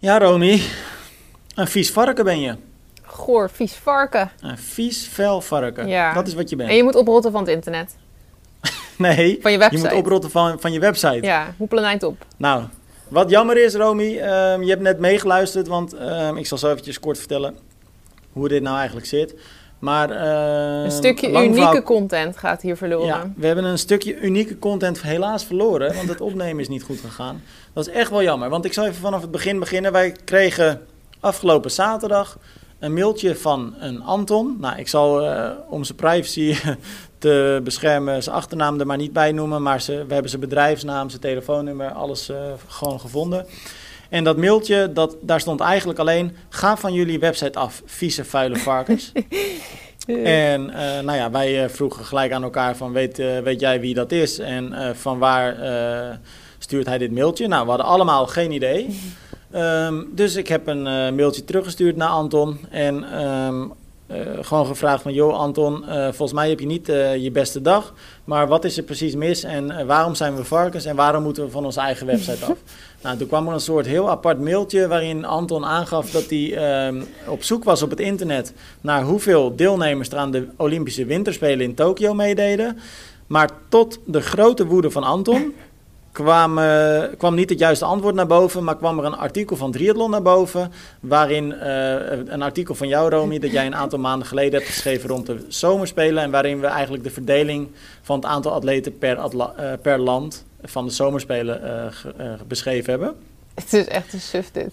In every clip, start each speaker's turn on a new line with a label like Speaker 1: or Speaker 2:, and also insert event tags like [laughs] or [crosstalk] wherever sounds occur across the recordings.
Speaker 1: Ja, Romy. Een vies varken ben je.
Speaker 2: Goor, vies varken.
Speaker 1: Een vies, vuil varken.
Speaker 2: Ja.
Speaker 1: Dat is wat je bent.
Speaker 2: En je moet oprotten van het internet. [laughs]
Speaker 1: Nee,
Speaker 2: Van je
Speaker 1: je
Speaker 2: website.
Speaker 1: moet oprotten van, van je website.
Speaker 2: Ja, hoepelen eind op.
Speaker 1: Nou, wat jammer is, Romy, ehm, je hebt net meegeluisterd, want ehm, ik zal zo eventjes kort vertellen hoe dit nou eigenlijk zit. Maar, ehm,
Speaker 2: Een stukje unieke
Speaker 1: verhaal-
Speaker 2: content gaat hier verloren.
Speaker 1: Ja, we hebben een stukje unieke content helaas verloren, want het opnemen is niet goed gegaan. Dat is echt wel jammer, want ik zal even vanaf het begin beginnen. Wij kregen afgelopen zaterdag een mailtje van een Anton. Nou, ik zal eh, om zijn privacy [laughs] te beschermen zijn achternaam er maar niet bij noemen, maar ze, we hebben zijn bedrijfsnaam, zijn telefoonnummer, alles eh, gewoon gevonden. En dat mailtje, dat, daar stond eigenlijk alleen, ga van jullie website af, vieze vuile varkens. [laughs] En eh, nou ja, wij eh, vroegen gelijk aan elkaar van weet, eh, weet jij wie dat is en van waar stuurt hij dit mailtje? Nou, we hadden allemaal geen idee. Ehm, dus ik heb een mailtje teruggestuurd naar Anton en ehm, eh, gewoon gevraagd van joh Anton, eh, volgens mij heb je niet eh, je beste dag, maar wat is er precies mis en eh, waarom zijn we varkens en waarom moeten we van onze eigen website af? [laughs] Nou, toen kwam er een soort heel apart mailtje waarin Anton aangaf dat hij ehm, op zoek was op het internet naar hoeveel deelnemers er aan de Olympische Winterspelen in Tokio meededen. Maar tot de grote woede van Anton kwam, eh, kwam niet het juiste antwoord naar boven, maar kwam er een artikel van Triathlon naar boven. Waarin eh, een artikel van jou, Romy, dat jij een aantal maanden geleden hebt geschreven rond de zomerspelen. En waarin we eigenlijk de verdeling van het aantal atleten per, atla- eh, per land van de zomerspelen beschreven hebben.
Speaker 2: Het is echt een suf dit.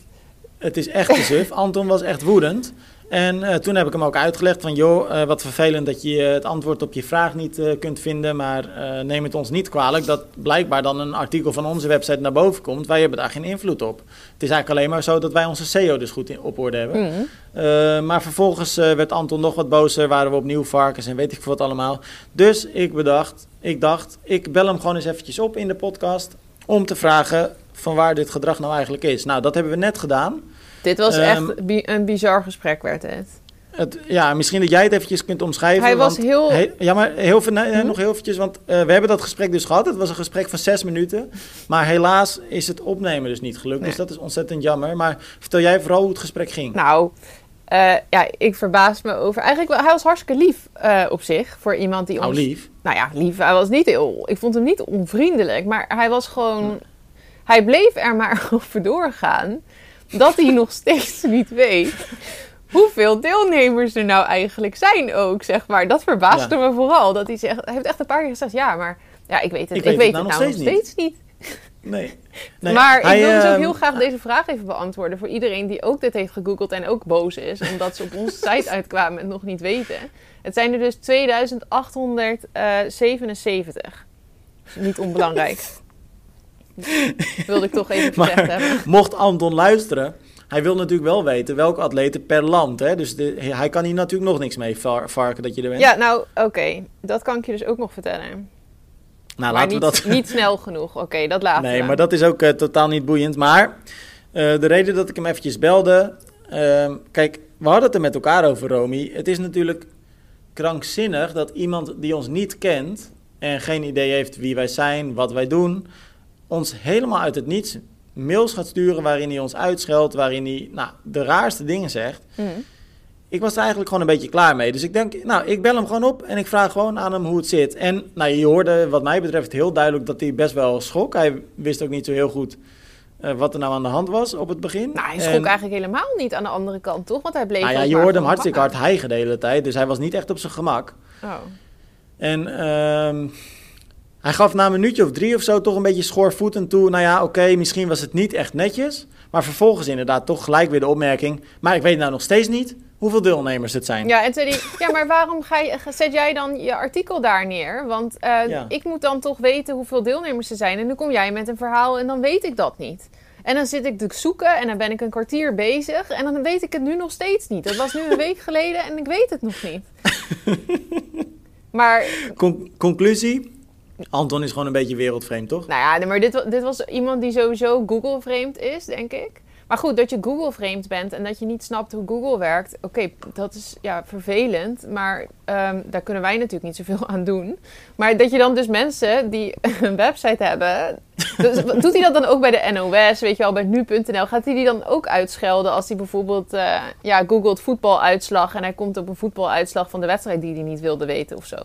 Speaker 1: Het is echt te suf. Anton was echt woedend. En eh, toen heb ik hem ook uitgelegd van... joh, eh, wat vervelend dat je het antwoord op je vraag niet eh, kunt vinden... maar eh, neem het ons niet kwalijk dat blijkbaar dan een artikel van onze website naar boven komt. Wij hebben daar geen invloed op. Het is eigenlijk alleen maar zo dat wij onze SEO dus goed in, op orde hebben. Eh, maar vervolgens eh, werd Anton nog wat bozer, waren we opnieuw varkens en weet ik veel wat allemaal. Dus ik bedacht, ik dacht, ik bel hem gewoon eens eventjes op in de podcast... om te vragen van waar dit gedrag nou eigenlijk is. Nou, dat hebben we net gedaan...
Speaker 2: Dit was
Speaker 1: Ehm,
Speaker 2: echt bi- een bizar gesprek werd het.
Speaker 1: Het, ja, misschien dat jij het eventjes kunt omschrijven.
Speaker 2: Hij was heel-
Speaker 1: he- ja, maar heel veel, nee,
Speaker 2: Hm?
Speaker 1: nog heel eventjes, want eh, we hebben dat gesprek dus gehad. Het was een gesprek van zes minuten. Maar helaas is het opnemen dus niet gelukt.
Speaker 2: Nee.
Speaker 1: Dus dat is ontzettend jammer. Maar vertel jij vooral hoe het gesprek ging.
Speaker 2: Nou, eh, ja, ik verbaas me over... Eigenlijk, wel- hij was hartstikke lief eh, op zich. Voor iemand die
Speaker 1: nou,
Speaker 2: ons...
Speaker 1: lief.
Speaker 2: Nou ja, lief. Hij was niet heel... Ik vond hem niet onvriendelijk. Maar hij was gewoon... Hij bleef er maar [laughs] over doorgaan. Dat hij nog steeds niet weet... Hoeveel deelnemers er nou eigenlijk zijn ook, zeg maar. Dat verbaasde me vooral. Dat hij, zegt, hij heeft echt een paar keer gezegd... Ja, maar ja, ik weet het, ik weet het, nou nog steeds, niet.
Speaker 1: Nee. [laughs] nee.
Speaker 2: maar
Speaker 1: Hij,
Speaker 2: ik wil dus ook
Speaker 1: ehm,
Speaker 2: heel graag deze vraag even beantwoorden voor iedereen die ook dit heeft gegoogeld en ook boos is, omdat ze op onze [laughs] site uitkwamen en nog niet weten. Het zijn er dus 2877. Niet onbelangrijk. [laughs] [laughs] Wilde ik toch even gezegd
Speaker 1: Maar
Speaker 2: hebben. [laughs]
Speaker 1: mocht Anton luisteren, hij wil natuurlijk wel weten welke atleten per land. Hè? Dus de, hij kan hier natuurlijk nog niks mee var- varken dat je er bent.
Speaker 2: Ja, nou, oké. Dat kan ik je dus ook nog vertellen.
Speaker 1: nou,
Speaker 2: maar
Speaker 1: laten
Speaker 2: niet,
Speaker 1: we dat...
Speaker 2: niet snel genoeg. Oké, dat laten
Speaker 1: Nee,
Speaker 2: we.
Speaker 1: maar dat is ook eh, totaal niet boeiend. Maar eh, de reden dat ik hem eventjes belde... ehm, kijk, we hadden het er met elkaar over, Romy. Het is natuurlijk krankzinnig dat iemand die ons niet kent... en geen idee heeft wie wij zijn, wat wij doen... ons helemaal uit het niets mails gaat sturen waarin hij ons uitscheldt... waarin hij nou, de raarste dingen zegt...
Speaker 2: Mhm.
Speaker 1: Ik was er eigenlijk gewoon een beetje klaar mee. Dus ik denk, nou, ik bel hem gewoon op en ik vraag gewoon aan hem hoe het zit. En nou, je hoorde wat mij betreft heel duidelijk dat hij best wel schrok. Hij wist ook niet zo heel goed eh, wat er nou aan de hand was op het begin.
Speaker 2: Nou, hij
Speaker 1: En-
Speaker 2: schrok eigenlijk helemaal niet aan de andere kant, toch? Want hij bleef
Speaker 1: Nou ja, je hoorde hem hartstikke hard hijgen de hele tijd. Dus hij was niet echt op zijn gemak.
Speaker 2: Oh.
Speaker 1: En ehm, hij gaf na een minuutje of drie of zo toch een beetje schoorvoetend toe. Nou ja, oké, misschien was het niet echt netjes. Maar vervolgens inderdaad toch gelijk weer de opmerking. Maar ik weet nou nog steeds niet hoeveel deelnemers het zijn.
Speaker 2: Ja, en zei ja, maar waarom ga je, zet jij dan je artikel daar neer? Want eh,
Speaker 1: Ja.
Speaker 2: ik moet dan toch weten hoeveel deelnemers er zijn. En dan kom jij met een verhaal en dan weet ik dat niet. En dan zit ik te zoeken en dan ben ik een kwartier bezig. En dan weet ik het nu nog steeds niet. Dat was nu een week geleden en ik weet het nog niet. [laughs] Maar,
Speaker 1: Con- conclusie? Anton is gewoon een beetje wereldvreemd, toch?
Speaker 2: nou ja, maar dit, dit was iemand die sowieso Google-vreemd is, denk ik. Maar goed, dat je Google-vreemd bent en dat je niet snapt hoe Google werkt. Oké, dat is ja, vervelend, maar ehm, daar kunnen wij natuurlijk niet zoveel aan doen. Maar dat je dan dus mensen die [laughs] een website hebben, Dus doet hij dat dan ook bij de NOS, weet je wel, bij nu.nl? Gaat hij die dan ook uitschelden als hij bijvoorbeeld uh, ja, googelt voetbaluitslag en hij komt op een voetbaluitslag van de wedstrijd die hij niet wilde weten of zo?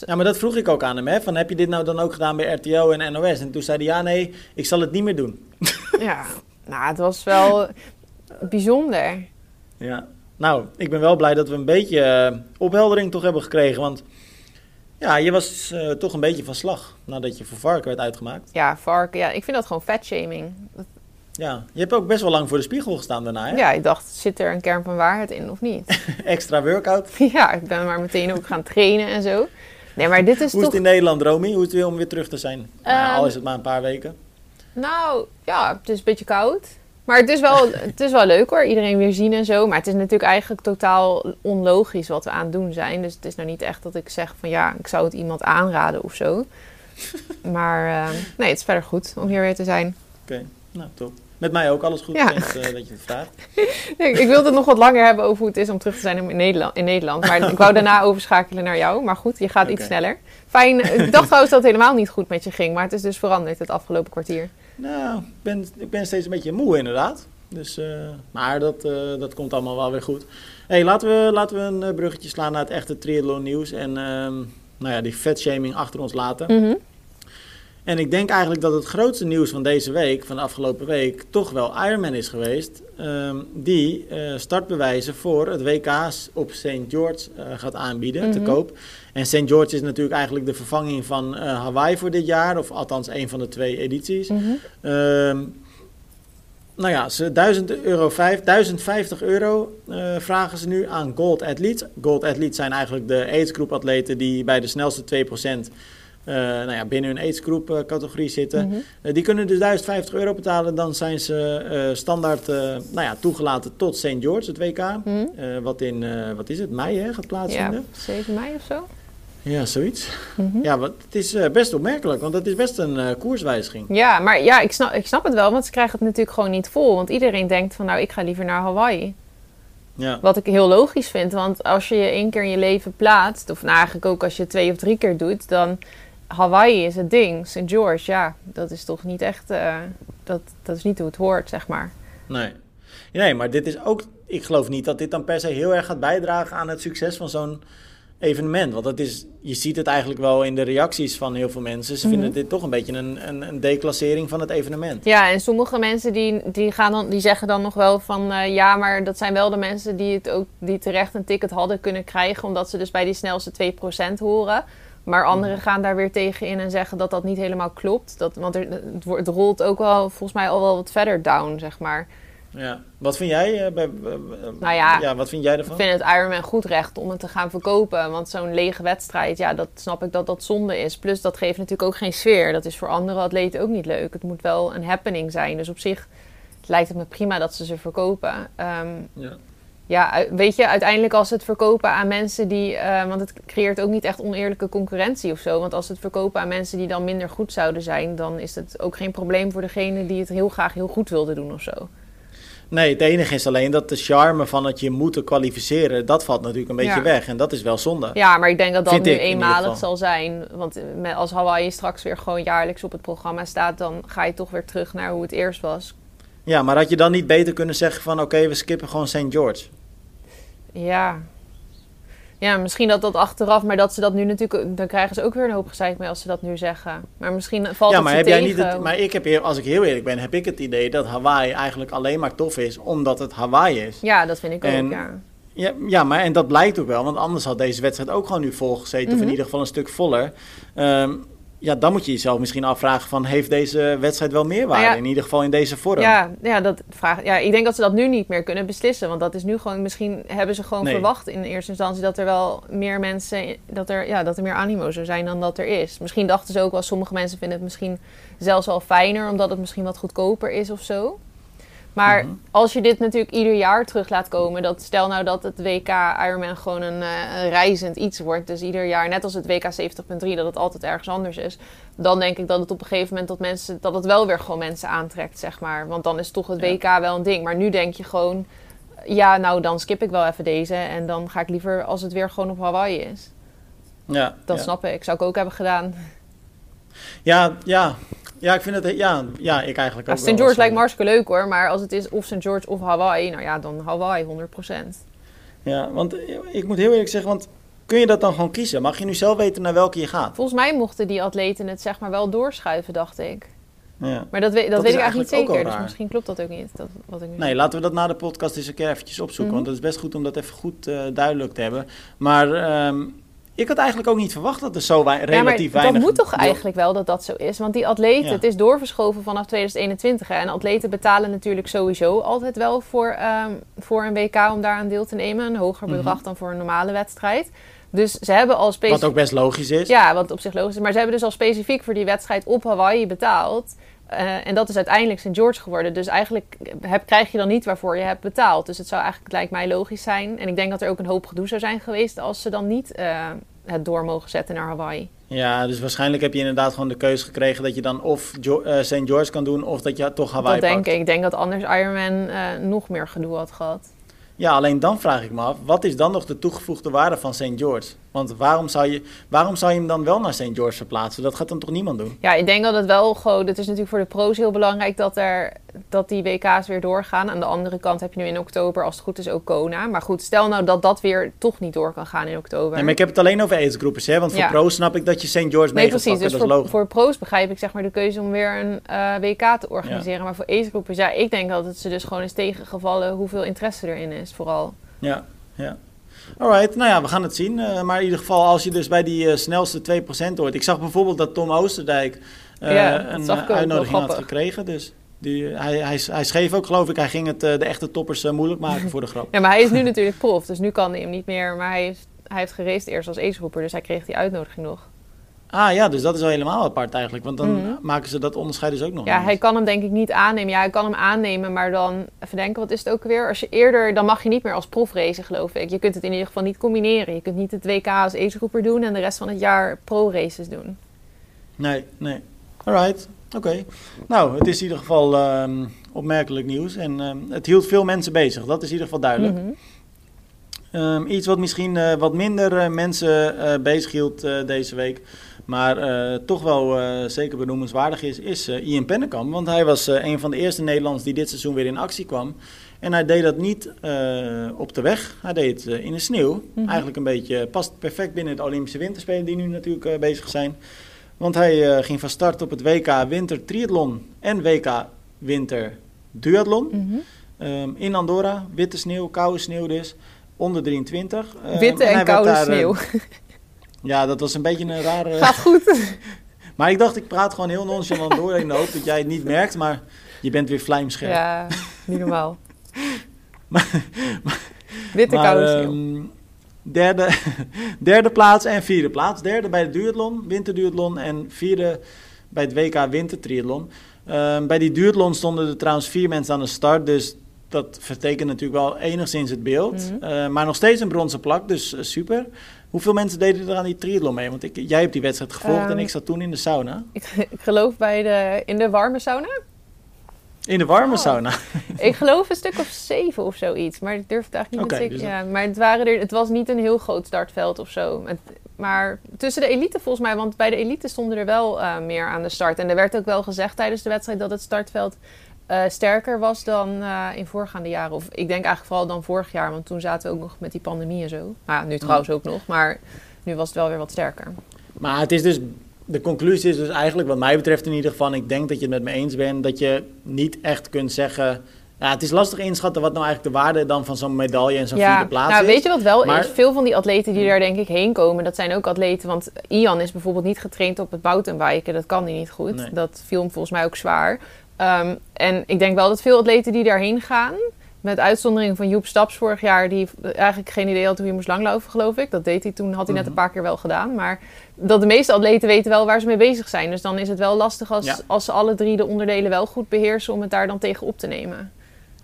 Speaker 1: Ja, maar dat vroeg ik ook aan hem, hè? Van, heb je dit nou dan ook gedaan bij RTO en NOS? En toen zei hij, ja, nee, ik zal het niet meer doen. [laughs]
Speaker 2: Ja, nou, het was wel bijzonder.
Speaker 1: Ja, nou, ik ben wel blij dat we een beetje uh, opheldering toch hebben gekregen, want... Ja, je was uh, toch een beetje van slag nadat je voor varken werd uitgemaakt.
Speaker 2: Ja, varken. Ja, ik vind dat gewoon fatshaming.
Speaker 1: Ja, je hebt ook best wel lang voor de spiegel gestaan daarna, hè?
Speaker 2: Ja, ik dacht, zit er een kern van waarheid in of niet? [laughs]
Speaker 1: Extra workout? [laughs]
Speaker 2: ja, ik ben maar meteen ook gaan trainen en zo. Nee, maar dit is
Speaker 1: Hoe
Speaker 2: toch...
Speaker 1: is het in Nederland, Romy? Hoe is het weer om weer terug te zijn? Um, nou, al is het maar een paar weken.
Speaker 2: Nou, ja, het is een beetje koud. Maar het is, wel, [laughs] het is wel leuk hoor, iedereen weer zien en zo. Maar het is natuurlijk eigenlijk totaal onlogisch wat we aan het doen zijn. Dus het is nou niet echt dat ik zeg van ja, ik zou het iemand aanraden of zo. [laughs] Maar uh, nee, het is verder goed om hier weer te zijn.
Speaker 1: Oké, okay. nou top. Met mij ook alles goed, ja. Uh, dat je het vraagt. [laughs]
Speaker 2: nee, ik wilde het nog wat langer hebben over hoe het is om terug te zijn in Nederland. In Nederland maar ik wou daarna overschakelen naar jou. Maar goed, je gaat okay. iets sneller. Fijn, ik dacht trouwens dat het helemaal niet goed met je ging. Maar het is dus veranderd het afgelopen kwartier.
Speaker 1: Nou, ik ben, ik ben steeds een beetje moe inderdaad. Dus, uh, maar dat, uh, dat komt allemaal wel weer goed. hey, laten, we, laten we een bruggetje slaan naar het echte triathlon nieuws. En nou ja, die vetshaming achter ons laten.
Speaker 2: Mm -hmm.
Speaker 1: En ik denk eigenlijk dat het grootste nieuws van deze week, van de afgelopen week, toch wel Ironman is geweest. Um, die startbewijzen voor het WK's op St. George gaat aanbieden, mm -hmm. te koop. En St. George is natuurlijk eigenlijk de vervanging van Hawaii voor dit jaar. Of althans een van de twee edities.
Speaker 2: Mm -hmm.
Speaker 1: um, nou ja, ze 1000 euro, 5, 1050 euro uh, vragen ze nu aan Gold Athletes. Gold Athletes zijn eigenlijk de aidsgroep atleten die bij de snelste 2% uh, nou ja, binnen hun aidsgroep uh, categorie zitten.
Speaker 2: Mhm.
Speaker 1: Mm -hmm. die kunnen dus 1050 euro betalen. Dan zijn ze standaard nou ja, toegelaten tot St. George, het WK.
Speaker 2: Mm
Speaker 1: -hmm. wat in, wat is het, mei hè, gaat plaatsvinden.
Speaker 2: Ja, 7 mei of zo.
Speaker 1: Ja, zoiets.
Speaker 2: Mm -hmm.
Speaker 1: Ja, wat, het is uh, best opmerkelijk, want het is best een uh, koerswijziging.
Speaker 2: Ja, maar ja, ik snap, ik snap het wel, want ze krijgen het natuurlijk gewoon niet vol. Want iedereen denkt van, nou, ik ga liever naar Hawaii.
Speaker 1: Ja.
Speaker 2: Wat ik heel logisch vind, want als je je één keer in je leven plaatst... of nou eigenlijk ook als je twee of drie keer doet... dan Hawaii is het ding. St. George, ja, dat is toch niet echt... Uh, dat, dat is niet hoe het hoort, zeg maar.
Speaker 1: Nee. Nee, maar dit is ook... Ik geloof niet dat dit dan per se heel erg gaat bijdragen aan het succes van zo'n evenement. Want dat is, je ziet het eigenlijk wel in de reacties van heel veel mensen. Ze
Speaker 2: Mhm.
Speaker 1: vinden dit toch een beetje een, een, een declassering van het evenement.
Speaker 2: Ja, en sommige mensen die, die, gaan dan, die zeggen dan nog wel van... Uh, ja, maar dat zijn wel de mensen die, het ook, die terecht een ticket hadden kunnen krijgen... omdat ze dus bij die snelste 2% horen. Maar anderen gaan daar weer tegen in en zeggen dat dat niet helemaal klopt. Dat, want er, het, wordt- het rolt ook wel volgens mij al wel wat verder down, zeg maar.
Speaker 1: Ja. Wat vind jij? eh, bij, eh, eh,
Speaker 2: Nou ja,
Speaker 1: ja, wat vind jij
Speaker 2: Ik
Speaker 1: ervan?
Speaker 2: vind het Ironman goed recht om het te gaan verkopen. Want zo'n lege wedstrijd, ja, dat snap ik dat dat zonde is. Plus, dat geeft natuurlijk ook geen sfeer. Dat is voor andere atleten ook niet leuk. Het moet wel een happening zijn. Dus op zich lijkt het me prima dat ze ze verkopen. Ehm,
Speaker 1: Ja.
Speaker 2: Ja, weet je, uiteindelijk als het verkopen aan mensen die... eh, want het creëert ook niet echt oneerlijke concurrentie of zo. Want als het verkopen aan mensen die dan minder goed zouden zijn... dan is het ook geen probleem voor degene die het heel graag heel goed wilde doen of zo.
Speaker 1: Nee, het enige is alleen dat de charme van het je moeten kwalificeren, dat valt natuurlijk een beetje
Speaker 2: Ja.
Speaker 1: weg. En dat is wel zonde.
Speaker 2: Ja, maar ik denk dat dat
Speaker 1: Vind
Speaker 2: nu eenmalig zal zijn. Want met- als Hawaii straks weer gewoon jaarlijks op het programma staat... dan ga je toch weer terug naar hoe het eerst was.
Speaker 1: Ja, maar had je dan niet beter kunnen zeggen van oké, we skippen gewoon St. George?
Speaker 2: Ja. Ja, misschien dat dat achteraf, maar dat ze dat nu natuurlijk... dan krijgen ze ook weer een hoop gezeik mee als ze dat nu zeggen. Maar misschien valt
Speaker 1: ja,
Speaker 2: het
Speaker 1: maar
Speaker 2: ze
Speaker 1: heb jij
Speaker 2: tegen.
Speaker 1: niet het, maar ik heb hier, als ik heel eerlijk ben, heb ik het idee dat Hawaii eigenlijk alleen maar tof is omdat het Hawaii is.
Speaker 2: Ja, dat vind ik
Speaker 1: En-
Speaker 2: ook, ja.
Speaker 1: Ja, ja, maar en dat blijkt ook wel, want anders had deze wedstrijd ook gewoon nu vol gezeten, of
Speaker 2: Mhm.
Speaker 1: in ieder geval een stuk voller. Ehm, ja, dan moet je jezelf misschien afvragen van, heeft deze wedstrijd wel meerwaarde?
Speaker 2: Nou ja.
Speaker 1: in ieder geval in deze vorm.
Speaker 2: Ja, ja, dat vraag, ja, ik denk dat ze dat nu niet meer kunnen beslissen. Want dat is nu gewoon, misschien hebben ze gewoon
Speaker 1: Nee.
Speaker 2: verwacht in eerste instantie dat er wel meer mensen, dat er, ja, dat er meer animo zou zijn dan dat er is. Misschien dachten ze ook wel, sommige mensen vinden het misschien zelfs wel fijner, omdat het misschien wat goedkoper is of zo. Maar
Speaker 1: Mhm.
Speaker 2: als je dit natuurlijk ieder jaar terug laat komen, dat stel nou dat het WK Ironman gewoon een, een reizend iets wordt, dus ieder jaar, net als het WK 70.3, dat het altijd ergens anders is, dan denk ik dat het op een gegeven moment dat mensen, dat het wel weer gewoon mensen aantrekt, zeg maar. Want dan is toch het
Speaker 1: Ja.
Speaker 2: WK wel een ding. Maar nu denk je gewoon, ja, nou dan skip ik wel even deze en dan ga ik liever als het weer gewoon op Hawaii is.
Speaker 1: ja,
Speaker 2: Dat
Speaker 1: ja.
Speaker 2: snap ik. Zou ik ook hebben gedaan.
Speaker 1: Ja, ja. Ja, ik vind het... Ja, ja ik eigenlijk
Speaker 2: Ja,
Speaker 1: ook
Speaker 2: St.
Speaker 1: wel
Speaker 2: George lijkt me hartstikke leuk hoor, maar als het is of St. George of Hawaii, nou ja, dan Hawaii 100%.
Speaker 1: Ja, want eh, ik moet heel eerlijk zeggen, want kun je dat dan gewoon kiezen? Mag je nu zelf weten naar welke je gaat?
Speaker 2: Volgens mij mochten die atleten het zeg maar wel doorschuiven, dacht ik.
Speaker 1: Ja.
Speaker 2: Maar dat, weet, dat,
Speaker 1: Dat
Speaker 2: weet ik eigenlijk niet zeker, dus misschien klopt dat ook niet. Dat, wat ik nu
Speaker 1: Nee, laten we dat na de podcast eens een keer eventjes opzoeken.
Speaker 2: Mhm.
Speaker 1: Want het is best goed om dat even goed eh, duidelijk te hebben. Maar ehm, ik had eigenlijk ook niet verwacht dat er zo wei-
Speaker 2: Ja,
Speaker 1: relatief
Speaker 2: maar
Speaker 1: weinig...
Speaker 2: dat moet toch
Speaker 1: deel-
Speaker 2: eigenlijk wel dat dat zo is? Want die atleten,
Speaker 1: Ja.
Speaker 2: het is doorverschoven vanaf 2021. Hè? En atleten betalen natuurlijk sowieso altijd wel voor, ehm, voor een WK om daaraan deel te nemen. Een hoger
Speaker 1: Mhm.
Speaker 2: bedrag dan voor een normale wedstrijd. Dus ze hebben al
Speaker 1: Wat
Speaker 2: specifiek...
Speaker 1: ook best logisch is.
Speaker 2: Ja, wat op zich logisch is. Maar ze hebben dus al specifiek voor die wedstrijd op Hawaii betaald. Eh, en dat is uiteindelijk St. George geworden. Dus eigenlijk heb, krijg je dan niet waarvoor je hebt betaald. Dus het zou eigenlijk, lijkt mij, logisch zijn. En ik denk dat er ook een hoop gedoe zou zijn geweest als ze dan niet eh, het door mogen zetten naar Hawaii.
Speaker 1: Ja, dus waarschijnlijk heb je inderdaad gewoon de keuze gekregen dat je dan of Jo- eh, St. George kan doen of dat je toch Hawaii
Speaker 2: dat denk
Speaker 1: pakt.
Speaker 2: ik. Ik denk dat anders Ironman nog meer gedoe had gehad.
Speaker 1: Ja, alleen dan vraag ik me af, wat is dan nog de toegevoegde waarde van St. George? Want waarom zou, je, waarom zou je hem dan wel naar St. George verplaatsen? Dat gaat dan toch niemand doen?
Speaker 2: Ja, ik denk dat het wel gewoon... Het is natuurlijk voor de pro's heel belangrijk dat, er, dat die WK's weer doorgaan. Aan de andere kant heb je nu in oktober, als het goed is, ook Kona. Maar goed, stel nou dat dat weer toch niet door kan gaan in oktober.
Speaker 1: Nee, maar ik heb het alleen over aidsgroepers, hè? Want voor
Speaker 2: Ja.
Speaker 1: pro snap ik dat je St. George mee
Speaker 2: Nee, precies. Dus voor,
Speaker 1: logisch.
Speaker 2: voor pro's begrijp ik zeg maar de keuze om weer een eh, WK te organiseren. Maar voor acegroepers, ja, ik denk dat het ze dus gewoon is tegengevallen hoeveel interesse erin is, vooral.
Speaker 1: Ja, ja. Alright, nou ja, we gaan het zien. Eh, maar in ieder geval, als je dus bij die eh, snelste 2% hoort. Ik zag bijvoorbeeld dat Tom Oosterdijk eh,
Speaker 2: Ja,
Speaker 1: een uitnodiging had gekregen. Dus die, hij, hij, hij schreef ook, geloof ik, hij ging het de echte toppers moeilijk maken voor de grap. [laughs]
Speaker 2: Ja, maar hij is nu natuurlijk prof, dus nu kan hij hem niet meer. Maar hij heeft, hij heeft geraced eerst als acegroeper, dus hij kreeg die uitnodiging nog.
Speaker 1: Ah ja, dus dat is wel helemaal apart eigenlijk. Want dan
Speaker 2: Mhm.
Speaker 1: maken ze dat onderscheid dus ook nog
Speaker 2: Ja, hij kan hem denk ik niet aannemen. Ja, hij kan hem aannemen, maar dan, even denken, wat is het ook weer? Als je eerder, dan mag je niet meer als prof racen, geloof ik. Je kunt het in ieder geval niet combineren. Je kunt niet het WK als acegroeper doen en de rest van het jaar pro-races doen.
Speaker 1: Nee, nee. Alright, oké. Nou, het is in ieder geval ehm, opmerkelijk nieuws. En ehm, het hield veel mensen bezig, dat is in ieder geval duidelijk.
Speaker 2: Mhm.
Speaker 1: Ehm, iets wat misschien eh, wat minder eh, mensen eh bezig hield deze week, maar eh, toch wel eh, zeker benoemenswaardig is, is eh, Ian Pennekamp. Want hij was een van de eerste Nederlanders die dit seizoen weer in actie kwam. En hij deed dat niet op de weg, hij deed het in de sneeuw.
Speaker 2: Mhm.
Speaker 1: Eigenlijk een beetje, past perfect binnen het Olympische Winterspelen die nu natuurlijk bezig zijn. Want hij ging van start op het WK Winter Triathlon en WK Winter Duathlon.
Speaker 2: Mhm.
Speaker 1: Ehm, in Andorra, witte sneeuw, koude sneeuw dus. Onder 23. Ehm,
Speaker 2: Witte en koude
Speaker 1: daar,
Speaker 2: sneeuw.
Speaker 1: Ja, dat was een beetje een rare...
Speaker 2: Gaat goed. [laughs]
Speaker 1: maar ik dacht, ik praat gewoon heel nonchalant door in de hoop dat jij het niet merkt. Maar je bent weer vlijmscherp.
Speaker 2: Ja, niet normaal. [laughs]
Speaker 1: Maar-
Speaker 2: Witte koude
Speaker 1: ehm, derde, [laughs] derde plaats en vierde plaats. Derde bij de duathlon, winterduathlon. En vierde bij het WK wintertriathlon. Ehm, bij die duathlon stonden er trouwens vier mensen aan de start. Dus dat vertekent natuurlijk wel enigszins het beeld.
Speaker 2: Mhm.
Speaker 1: Eh, maar nog steeds een bronzen plak, dus eh, super. Hoeveel mensen deden er aan die triathlon mee? Want ik, jij hebt die wedstrijd gevolgd en
Speaker 2: Ehm,
Speaker 1: ik zat toen in de sauna.
Speaker 2: Ik, ik geloof bij de, in de warme sauna.
Speaker 1: In de warme
Speaker 2: Oh.
Speaker 1: sauna. [laughs]
Speaker 2: Ik geloof een stuk of zeven of zoiets. Maar ik durf het eigenlijk niet
Speaker 1: Oké,
Speaker 2: met
Speaker 1: dus.
Speaker 2: Ja, maar het, waren er, het was niet een heel groot startveld of zo. Het- maar tussen de elite volgens mij, want bij de elite stonden er wel eh, meer aan de start. En er werd ook wel gezegd tijdens de wedstrijd dat het startveld eh, sterker was dan eh, in voorgaande jaren. Of ik denk eigenlijk vooral dan vorig jaar, want toen zaten we ook nog met die pandemie en zo. Nou, ja, nu trouwens ook nog, maar nu was het wel weer wat sterker.
Speaker 1: Maar het is dus, de conclusie is dus eigenlijk, wat mij betreft in ieder geval, ik denk dat je het met me eens bent, dat je niet echt kunt zeggen. Ja, het is lastig inschatten wat nou eigenlijk de waarde dan van zo'n medaille en zo'n vierde plaats
Speaker 2: nou,
Speaker 1: is.
Speaker 2: weet je wat wel
Speaker 1: Maar-
Speaker 2: is? Veel van die atleten die daar denk ik heen komen, dat zijn ook atleten. Want Ian is bijvoorbeeld niet getraind op het mountainbiken. Dat kan hij niet goed.
Speaker 1: Nee.
Speaker 2: Dat viel hem volgens mij ook zwaar. Ehm, en ik denk wel dat veel atleten die daarheen gaan, met uitzondering van Joep Staps vorig jaar, die eigenlijk geen idee had hoe je moest langlopen, geloof ik. Dat deed hij toen, had hij net
Speaker 1: Mhm.
Speaker 2: een paar keer wel gedaan. Maar dat de meeste atleten weten wel waar ze mee bezig zijn. Dus dan is het wel lastig als,
Speaker 1: Ja.
Speaker 2: als ze alle drie de onderdelen wel goed beheersen om het daar dan tegen op te nemen.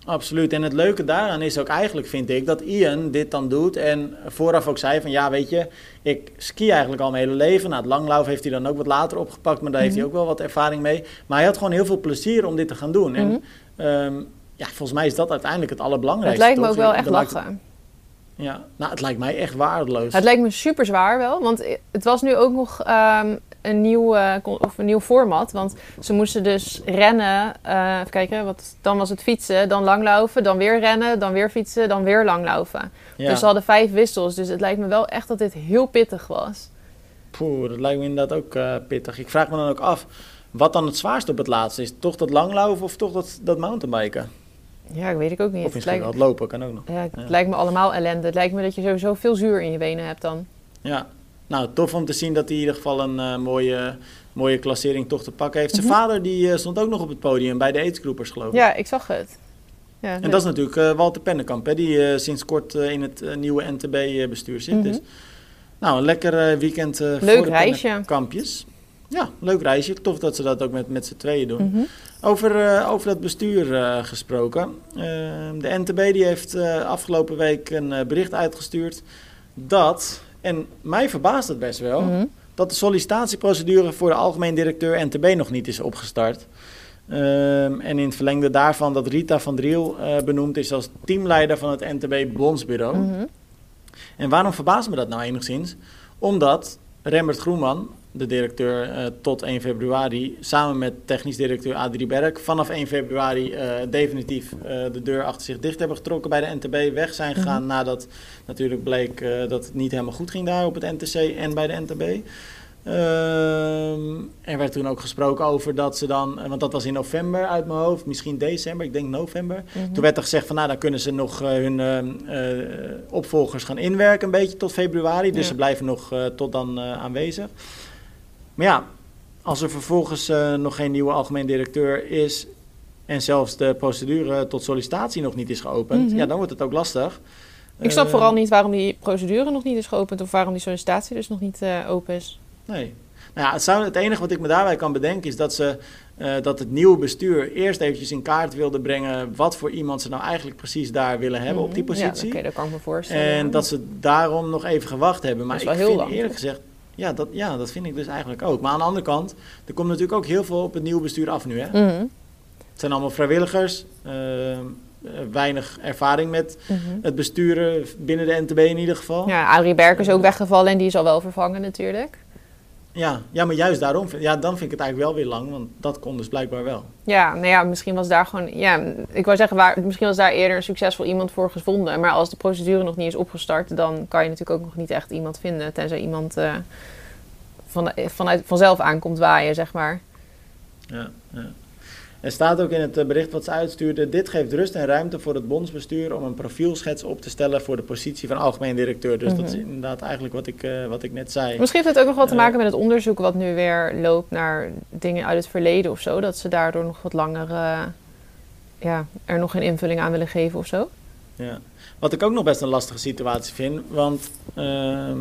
Speaker 1: Absoluut. En het leuke daaraan is ook eigenlijk, vind ik, dat Ian dit dan doet. En vooraf ook zei van, ja, weet je, ik ski eigenlijk al mijn hele leven. Nou, het langlauf heeft hij dan ook wat later opgepakt, maar daar heeft hij
Speaker 2: Mhm.
Speaker 1: ook wel wat ervaring mee. Maar hij had gewoon heel veel plezier om dit te gaan doen.
Speaker 2: Mhm.
Speaker 1: En ehm, ja, volgens mij is dat uiteindelijk het
Speaker 2: Het
Speaker 1: allerbelangrijkste.
Speaker 2: lijkt me
Speaker 1: toch?
Speaker 2: ook wel echt
Speaker 1: het-
Speaker 2: lachen.
Speaker 1: ja, nou, het lijkt mij echt waardeloos.
Speaker 2: Het lijkt me super zwaar wel, want het was nu ook nog... ehm, een nieuw, eh, of een nieuw format. Want ze moesten dus rennen. eh, even kijken, wat, dan was het fietsen, dan langlopen, dan weer rennen, dan weer fietsen, dan weer langlopen.
Speaker 1: Ja.
Speaker 2: Dus ze hadden vijf wissels. Dus het lijkt me wel echt dat dit heel pittig was.
Speaker 1: Poeh, dat lijkt me inderdaad ook eh, pittig. Ik vraag me dan ook af, wat dan het zwaarst op het laatste is? Toch dat langlopen of toch dat, dat mountainbiken?
Speaker 2: Ja, ik weet ik ook niet.
Speaker 1: Of
Speaker 2: Het
Speaker 1: misschien
Speaker 2: lijkt,
Speaker 1: wel het lopen, kan ook nog.
Speaker 2: ja, het
Speaker 1: Ja.
Speaker 2: lijkt me allemaal ellende. Het lijkt me dat je sowieso veel zuur in je benen hebt dan.
Speaker 1: Ja, nou tof om te zien dat hij in ieder geval een eh, mooie, mooie klassering toch te pakken heeft. Zijn
Speaker 2: Mhm.
Speaker 1: vader die eh, stond ook nog op het podium bij de aidsgroepers geloof ik.
Speaker 2: Ja, ik zag het. Ja,
Speaker 1: En dat is natuurlijk eh, Walter Pennekamp, hè, die sinds kort in het nieuwe NTB-bestuur zit.
Speaker 2: Mhm.
Speaker 1: Dus, nou, een lekker weekend
Speaker 2: Leuk
Speaker 1: voor de
Speaker 2: reisje.
Speaker 1: Pennekampjes. Ja, leuk reisje. Tof dat ze dat ook met, met z'n tweeën doen.
Speaker 2: Mhm.
Speaker 1: Over, over dat bestuur gesproken. De NTB die heeft afgelopen week een bericht uitgestuurd dat, en mij verbaast het best wel,
Speaker 2: Mhm.
Speaker 1: dat de sollicitatieprocedure voor de algemeen directeur NTB nog niet is opgestart. Ehm, en in het verlengde daarvan dat Rita van Driel eh, benoemd is als teamleider van het NTB Bondsbureau.
Speaker 2: Mhm.
Speaker 1: En waarom verbaast me dat nou enigszins? Omdat Rembert Groenman, de directeur eh, tot 1 februari, samen met technisch directeur Adrie Berk, vanaf 1 februari eh, definitief eh, de deur achter zich dicht hebben getrokken bij de NTB, weg zijn gegaan nadat natuurlijk bleek dat het niet helemaal goed ging daar op het NTC en bij de NTB. Ehm, er werd toen ook gesproken over dat ze dan, want dat was in november uit mijn hoofd, misschien december, ik denk november.
Speaker 2: Mhm.
Speaker 1: Toen werd er gezegd van nou, dan kunnen ze nog hun eh, eh, opvolgers gaan inwerken een beetje tot februari. Dus
Speaker 2: Ja.
Speaker 1: ze blijven nog tot dan aanwezig. Maar ja, als er vervolgens eh, nog geen nieuwe algemeen directeur is en zelfs de procedure tot sollicitatie nog niet is geopend,
Speaker 2: Mhm.
Speaker 1: ja, dan wordt het ook lastig.
Speaker 2: Ik snap
Speaker 1: Eh,
Speaker 2: vooral niet waarom die procedure nog niet is geopend of waarom die sollicitatie dus nog niet eh, open is.
Speaker 1: Nee. Nou ja, het, zou, het enige wat ik me daarbij kan bedenken is dat, ze, dat het nieuwe bestuur eerst eventjes in kaart wilde brengen wat voor iemand ze nou eigenlijk precies daar willen hebben op die
Speaker 2: Mhm.
Speaker 1: positie.
Speaker 2: Ja, oké, dat kan ik me voorstellen.
Speaker 1: En
Speaker 2: ja.
Speaker 1: dat ze daarom nog even gewacht hebben. Maar
Speaker 2: Dat is
Speaker 1: ik
Speaker 2: heel
Speaker 1: vind
Speaker 2: lang,
Speaker 1: eerlijk gezegd, ja dat, ja, dat vind ik dus eigenlijk ook. Maar aan de andere kant, er komt natuurlijk ook heel veel op het nieuwe bestuur af nu. Hè?
Speaker 2: Mhm.
Speaker 1: Het zijn allemaal vrijwilligers, eh, eh, weinig ervaring met
Speaker 2: Mhm.
Speaker 1: het besturen binnen de NTB in ieder geval. Ja,
Speaker 2: Adrie Berk is ook weggevallen en die is al wel vervangen natuurlijk.
Speaker 1: Ja, maar juist daarom, vind- ja, dan vind ik het eigenlijk wel weer lang, want dat kon dus blijkbaar wel.
Speaker 2: Ja, nou ja, misschien was daar gewoon... Ja, ik wou zeggen, waar, misschien was daar eerder een succesvol iemand voor gevonden. Maar als de procedure nog niet is opgestart, dan kan je natuurlijk ook nog niet echt iemand vinden. Tenzij iemand eh, van, vanuit, vanzelf aankomt waaien, zeg maar.
Speaker 1: Ja, ja. Er staat ook in het eh, bericht wat ze uitstuurde: Dit geeft rust en ruimte voor het bondsbestuur om een profielschets op te stellen voor de positie van algemeen directeur. Dus dat is
Speaker 2: Mhm.
Speaker 1: inderdaad eigenlijk wat ik, eh, wat ik net zei.
Speaker 2: Misschien heeft het ook nog wat te
Speaker 1: Eh.
Speaker 2: maken met het onderzoek wat nu weer loopt naar dingen uit het verleden of zo. Dat ze daardoor nog wat langer ja, er nog een invulling aan willen geven of zo.
Speaker 1: Ja. Wat ik ook nog best een lastige situatie vind, want ehm,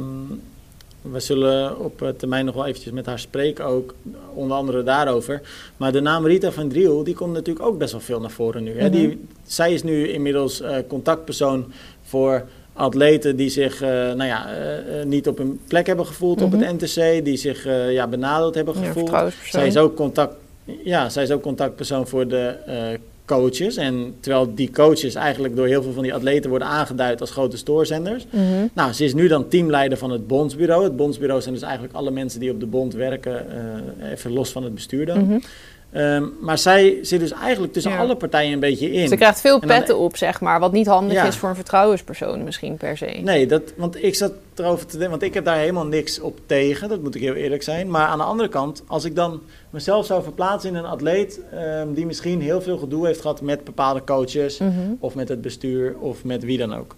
Speaker 1: we zullen op eh, termijn nog wel eventjes met haar spreken ook, onder andere daarover. Maar de naam Rita van Driel, die komt natuurlijk ook best wel veel naar voren nu. Hè?
Speaker 2: Mhm.
Speaker 1: die, zij is nu inmiddels eh, contactpersoon voor atleten die zich eh, nou ja, niet op hun plek hebben gevoeld op
Speaker 2: Mhm.
Speaker 1: het NTC, die zich ja, benadeeld hebben
Speaker 2: Ja,
Speaker 1: gevoeld.
Speaker 2: vertrouwenspersoon.
Speaker 1: Zij is ook contact, ja, zij is ook contactpersoon voor de eh, coaches. En terwijl die coaches eigenlijk door heel veel van die atleten worden aangeduid als grote stoorzenders.
Speaker 2: Mhm.
Speaker 1: Nou, ze is nu dan teamleider van het bondsbureau. Het bondsbureau zijn dus eigenlijk alle mensen die op de bond werken, eh, even los van het bestuur dan.
Speaker 2: Mhm.
Speaker 1: Ehm, maar zij zit dus eigenlijk tussen
Speaker 2: Ja.
Speaker 1: alle partijen een beetje in.
Speaker 2: Ze krijgt veel petten op, zeg maar. Wat niet handig
Speaker 1: Ja.
Speaker 2: is voor een vertrouwenspersoon misschien per se.
Speaker 1: Nee, dat, want ik zat erover te denken, want ik heb daar helemaal niks op tegen, dat moet ik heel eerlijk zijn. Maar aan de andere kant, als ik dan mezelf zou verplaatsen in een atleet ehm, die misschien heel veel gedoe heeft gehad met bepaalde coaches,
Speaker 2: Mhm.
Speaker 1: of met het bestuur, of met wie dan ook.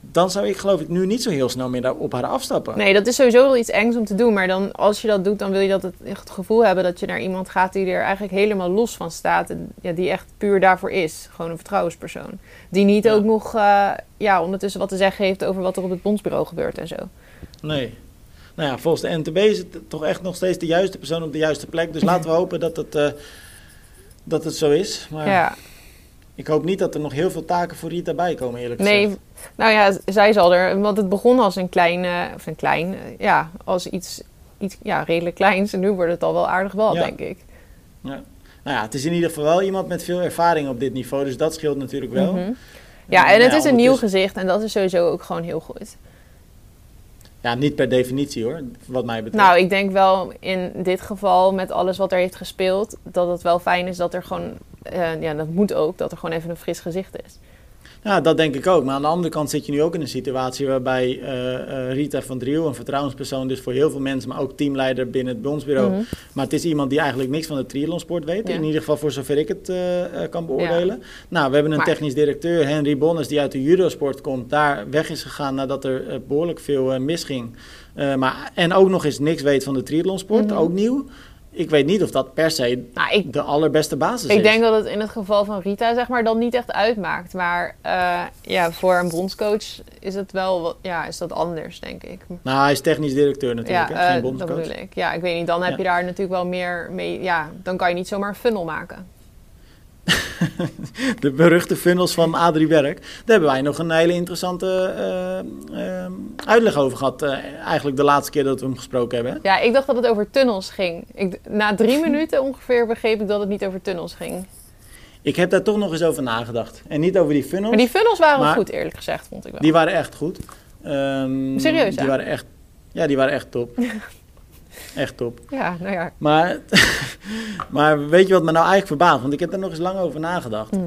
Speaker 1: Dan zou ik geloof ik nu niet zo heel snel meer daar op haar afstappen.
Speaker 2: Nee, dat is sowieso wel iets engs om te doen. Maar dan, als je dat doet, dan wil je dat het, echt het gevoel hebben dat je naar iemand gaat die er eigenlijk helemaal los van staat. En ja, die echt puur daarvoor is. Gewoon een vertrouwenspersoon. Die niet
Speaker 1: Ja.
Speaker 2: ook nog eh, ja, ondertussen wat te zeggen heeft over wat er op het bondsbureau gebeurt en zo.
Speaker 1: Nee. Nou ja, volgens de NTB is het toch echt nog steeds de juiste persoon op de juiste plek. Dus laten we [laughs] hopen dat het, eh, dat het zo is. Maar
Speaker 2: Ja,
Speaker 1: ik hoop niet dat er nog heel veel taken voor Rita bij komen, eerlijk
Speaker 2: nee.
Speaker 1: gezegd.
Speaker 2: Nou ja, zij zal er, want het begon als een klein, eh, of een klein, eh, ja, als iets, iets ja, redelijk kleins. En nu wordt het al wel aardig wel,
Speaker 1: Ja.
Speaker 2: denk ik.
Speaker 1: Ja. Nou ja, het is in ieder geval wel iemand met veel ervaring op dit niveau. Dus dat scheelt natuurlijk wel.
Speaker 2: Mhm. Ja, en
Speaker 1: nou
Speaker 2: het is een nieuw
Speaker 1: ondertussen-
Speaker 2: gezicht en dat is sowieso ook gewoon heel goed.
Speaker 1: Ja, niet per definitie hoor, wat mij betreft.
Speaker 2: Nou, ik denk wel in dit geval, met alles wat er heeft gespeeld, dat het wel fijn is dat er gewoon, eh, ja, dat moet ook, dat er gewoon even een fris gezicht is.
Speaker 1: Ja, dat denk ik ook. Maar aan de andere kant zit je nu ook in een situatie waarbij eh, eh, Rita van Driel, een vertrouwenspersoon, dus voor heel veel mensen, maar ook teamleider binnen het Bonsbureau.
Speaker 2: Mhm.
Speaker 1: Maar het is iemand die eigenlijk niks van de triathlonsport weet.
Speaker 2: Ja.
Speaker 1: In ieder geval voor zover ik het kan beoordelen. Nou, we hebben een
Speaker 2: Maar-
Speaker 1: technisch directeur, Henry Bonnes, die uit de judosport komt. Daar weg is gegaan nadat er eh, behoorlijk veel misging. Maar, en ook nog eens niks weet van de triathlonsport,
Speaker 2: Mhm.
Speaker 1: ook nieuw. Ik weet niet of dat per se
Speaker 2: Nou, ik,
Speaker 1: de allerbeste basis
Speaker 2: ik
Speaker 1: is.
Speaker 2: denk dat het in het geval van Rita, zeg maar, dan niet echt uitmaakt. Maar eh, ja, voor een bondscoach is het wel, wat, ja, is dat anders, denk ik.
Speaker 1: Nou, hij is technisch directeur natuurlijk,
Speaker 2: ja,
Speaker 1: hè, geen
Speaker 2: eh, dat bedoel ik. Ja, ik weet niet, dan heb
Speaker 1: Ja.
Speaker 2: je daar natuurlijk wel meer mee, ja, dan kan je niet zomaar een funnel maken. [laughs]
Speaker 1: De beruchte funnels van Adrie Werk. Daar hebben wij nog een hele interessante eh, eh, uitleg over gehad. eh, eigenlijk de laatste keer dat we hem gesproken hebben. hè?
Speaker 2: Ja, ik dacht dat het over tunnels ging. Ik, na drie [laughs] minuten ongeveer begreep ik dat het niet over tunnels ging.
Speaker 1: Ik heb daar toch nog eens over nagedacht. En niet over die funnels.
Speaker 2: Maar die funnels waren
Speaker 1: Maar-
Speaker 2: goed, eerlijk gezegd, vond ik wel.
Speaker 1: Die waren echt goed. Ehm,
Speaker 2: Serieus,
Speaker 1: Die
Speaker 2: ja?
Speaker 1: waren echt, ja, die waren echt top. [laughs] echt top.
Speaker 2: Ja, nou ja.
Speaker 1: Maar, [laughs] maar weet je wat me nou eigenlijk verbaast? Want ik heb er nog eens lang over nagedacht.
Speaker 2: Mhm.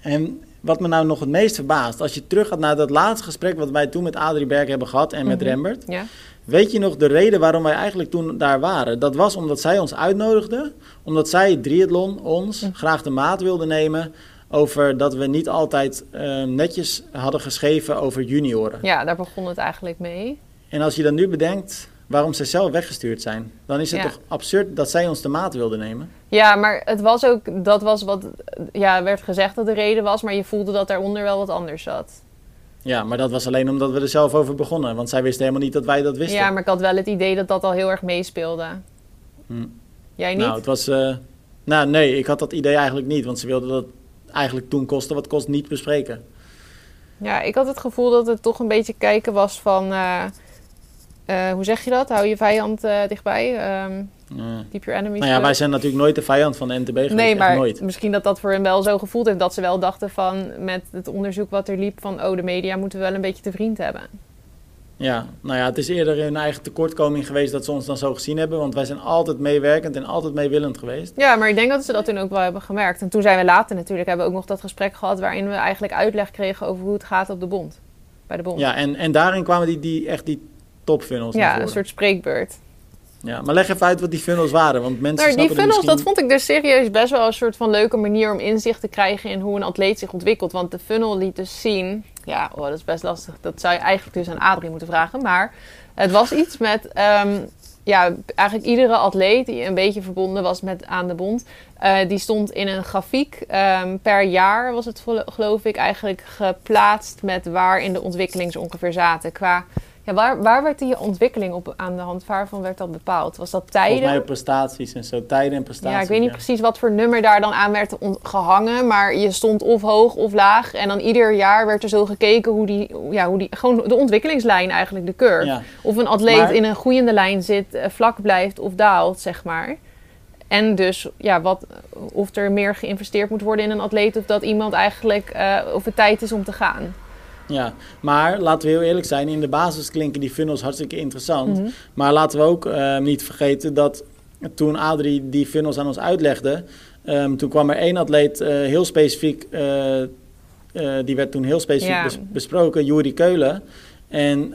Speaker 1: En wat me nou nog het meest verbaast, als je terug gaat naar dat laatste gesprek wat wij toen met Adrie Berg hebben gehad en met
Speaker 2: Mhm.
Speaker 1: Rembert.
Speaker 2: Ja.
Speaker 1: Weet je nog de reden waarom wij eigenlijk toen daar waren? Dat was omdat zij ons uitnodigde, omdat zij triathlon ons
Speaker 2: Mhm.
Speaker 1: graag de maat wilde nemen over dat we niet altijd eh, netjes hadden geschreven over junioren.
Speaker 2: ja, daar begon het eigenlijk mee.
Speaker 1: En als je dan nu bedenkt waarom zij zelf weggestuurd zijn, dan is het
Speaker 2: Ja.
Speaker 1: toch absurd dat zij ons de maat wilde nemen?
Speaker 2: Ja, maar het was ook, dat was wat, ja, werd gezegd dat de reden was, maar je voelde dat daaronder wel wat anders zat.
Speaker 1: Ja, maar dat was alleen omdat we er zelf over begonnen, want zij wisten helemaal niet dat wij dat wisten.
Speaker 2: Ja, maar ik had wel het idee dat dat al heel erg meespeelde.
Speaker 1: Hm.
Speaker 2: Jij niet?
Speaker 1: Nou, het was. eh, nou, nee, ik had dat idee eigenlijk niet, want ze wilden dat eigenlijk toen kosten wat kost niet bespreken.
Speaker 2: Ja, ik had het gevoel dat het toch een beetje kijken was van, eh, eh, hoe zeg je dat? Hou je vijand eh, dichtbij.
Speaker 1: Eh,
Speaker 2: keep your enemies
Speaker 1: nou ja, wij zijn natuurlijk nooit de vijand van de NTB geweest.
Speaker 2: Nee, maar
Speaker 1: nooit.
Speaker 2: misschien dat dat voor hen wel zo gevoeld heeft. Dat ze wel dachten van, met het onderzoek wat er liep, van oh, de media moeten we wel een beetje te vriend hebben.
Speaker 1: Ja, nou ja, het is eerder hun eigen tekortkoming geweest dat ze ons dan zo gezien hebben, want wij zijn altijd meewerkend en altijd meewillend geweest.
Speaker 2: Ja, maar ik denk dat ze dat toen ook wel hebben gemerkt. En toen zijn we later natuurlijk, hebben we ook nog dat gesprek gehad waarin we eigenlijk uitleg kregen over hoe het gaat op de bond. Bij de bond.
Speaker 1: Ja, en, en daarin kwamen die, die, echt die topfunnels
Speaker 2: Ja, een soort spreekbeurt.
Speaker 1: Ja, maar leg even uit wat die funnels waren, want mensen
Speaker 2: Maar die funnels, dat vond ik dus serieus best wel een soort van leuke manier om inzicht te krijgen in hoe een atleet zich ontwikkelt. Want de funnel liet dus zien, ja, oh, dat is best lastig. Dat zou je eigenlijk dus aan Adrie moeten vragen. Maar het was iets met, ehm, ja, eigenlijk iedere atleet die een beetje verbonden was met aan de bond, eh, die stond in een grafiek. ehm, per jaar was het gelo- geloof ik eigenlijk geplaatst met waar in de ontwikkeling ze ongeveer zaten. Qua, ja, waar, waar werd die ontwikkeling op aan de hand waarvan werd dat bepaald? Was dat tijden?
Speaker 1: Volgens mij prestaties en zo, tijden en prestaties.
Speaker 2: Ja, ik weet niet precies wat voor nummer daar dan aan werd gehangen. Maar je stond of hoog of laag. En dan ieder jaar werd er zo gekeken hoe die, ja, hoe die gewoon de ontwikkelingslijn eigenlijk, de curve.
Speaker 1: Ja.
Speaker 2: Of een atleet
Speaker 1: Maar-
Speaker 2: in een groeiende lijn zit, eh, vlak blijft of daalt, zeg maar. En dus, ja, wat, of er meer geïnvesteerd moet worden in een atleet. Of dat iemand eigenlijk, eh, of het tijd is om te gaan.
Speaker 1: Ja, maar laten we heel eerlijk zijn, in de basis klinken die funnels hartstikke interessant.
Speaker 2: Mhm.
Speaker 1: Maar laten we ook eh, niet vergeten dat toen Adrie die funnels aan ons uitlegde, ehm, toen kwam er één atleet eh, heel specifiek, eh, eh, die werd toen heel specifiek
Speaker 2: Ja.
Speaker 1: bes- besproken, Juri Keulen. En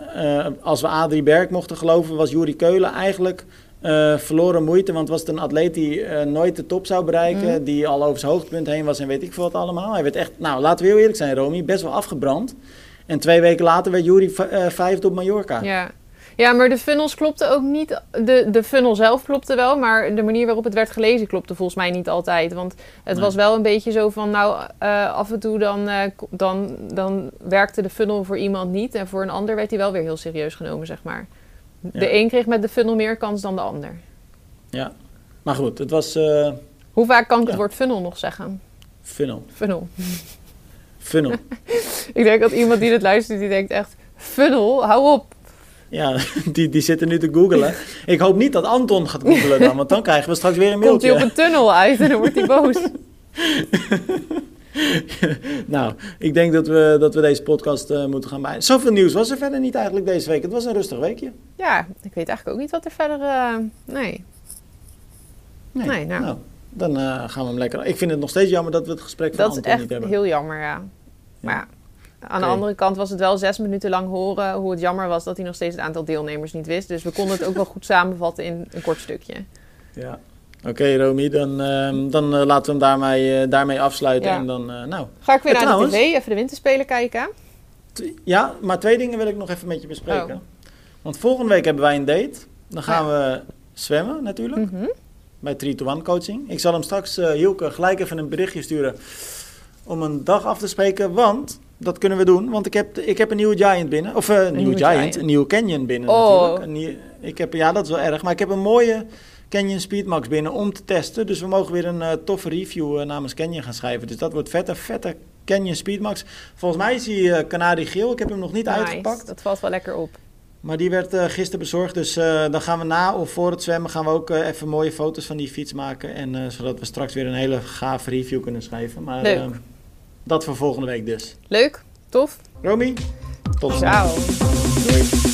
Speaker 1: als we Adrie Berg mochten geloven, was Juri Keulen eigenlijk eh, verloren moeite. Want was het een atleet die eh, nooit de top zou bereiken,
Speaker 2: Mhm.
Speaker 1: die al over zijn hoogtepunt heen was en weet ik veel wat allemaal. Hij werd echt, nou laten we heel eerlijk zijn Romy, best wel afgebrand. En twee weken later werd Juri v- eh, vijfde op Mallorca.
Speaker 2: Ja. ja, maar de funnels klopten ook niet. De, de funnel zelf klopte wel, maar de manier waarop het werd gelezen klopte volgens mij niet altijd. Want het
Speaker 1: Nee.
Speaker 2: was wel een beetje zo van, nou, af en toe dan, dan, dan werkte de funnel voor iemand niet. En voor een ander werd hij wel weer heel serieus genomen, zeg maar. De een kreeg met de funnel meer kans dan de ander.
Speaker 1: Ja, maar goed, het was eh
Speaker 2: Hoe vaak kan ik het woord funnel nog zeggen?
Speaker 1: funnel.
Speaker 2: Funnel.
Speaker 1: Funnel. [laughs]
Speaker 2: Ik denk dat iemand die dit luistert, die denkt echt, funnel, hou op.
Speaker 1: ja, [laughs] die, die zitten nu te googelen. [laughs] Ik hoop niet dat Anton gaat googelen dan, want dan krijgen we straks weer een
Speaker 2: Komt hij
Speaker 1: mailtje.
Speaker 2: op een tunnel uit en dan wordt hij boos. [laughs]
Speaker 1: nou, ik denk dat we, dat we deze podcast uh, moeten gaan bij. Zoveel nieuws was er verder niet eigenlijk deze week. Het was een rustig weekje.
Speaker 2: Ja, ik weet eigenlijk ook niet wat er verder... Uh, nee.
Speaker 1: nee. Nee, nou. nou dan uh, gaan we hem lekker... Ik vind het nog steeds jammer dat we het gesprek van Anton niet hebben.
Speaker 2: Dat is echt heel jammer, ja. Maar ja. Aan de andere kant was het wel zes minuten lang horen hoe het jammer was dat hij nog steeds het aantal deelnemers niet wist. Dus we konden het ook wel goed samenvatten in een kort stukje.
Speaker 1: Ja, Oké, Romy, dan, uh, dan uh, laten we hem daarmee, uh, daarmee afsluiten. En dan, uh, nou.
Speaker 2: Ga ik weer naar trouwens, de tv, even de winterspelen kijken.
Speaker 1: Ja, maar twee dingen wil ik nog even met je bespreken. Oh. Want volgende week hebben wij een date. Dan gaan we zwemmen natuurlijk. Mm -hmm. Bij 3-to-1 coaching. Ik zal hem straks, Hielke, gelijk even een berichtje sturen om een dag af te spreken. Want dat kunnen we doen, want ik heb, ik heb een nieuwe Giant binnen. Of een, nieuwe Giant, giant, een nieuwe Canyon binnen oh. natuurlijk. Een ik heb, ja, dat is wel erg. Maar ik heb een mooie Canyon Speedmax binnen om te testen. Dus we mogen weer een uh, toffe review uh, namens Canyon gaan schrijven. Dus dat wordt vette, vette Canyon Speedmax. Volgens mij is die uh, Canari geel. Ik heb hem nog niet uitgepakt.
Speaker 2: Dat valt wel lekker op.
Speaker 1: Maar die werd uh, gisteren bezorgd. Dus dan gaan we na of voor het zwemmen gaan we ook even mooie foto's van die fiets maken. En zodat we straks weer een hele gave review kunnen schrijven. Maar ehm, dat voor volgende week dus.
Speaker 2: Leuk, tof.
Speaker 1: Romy, tot
Speaker 2: Ciao.
Speaker 1: Doei.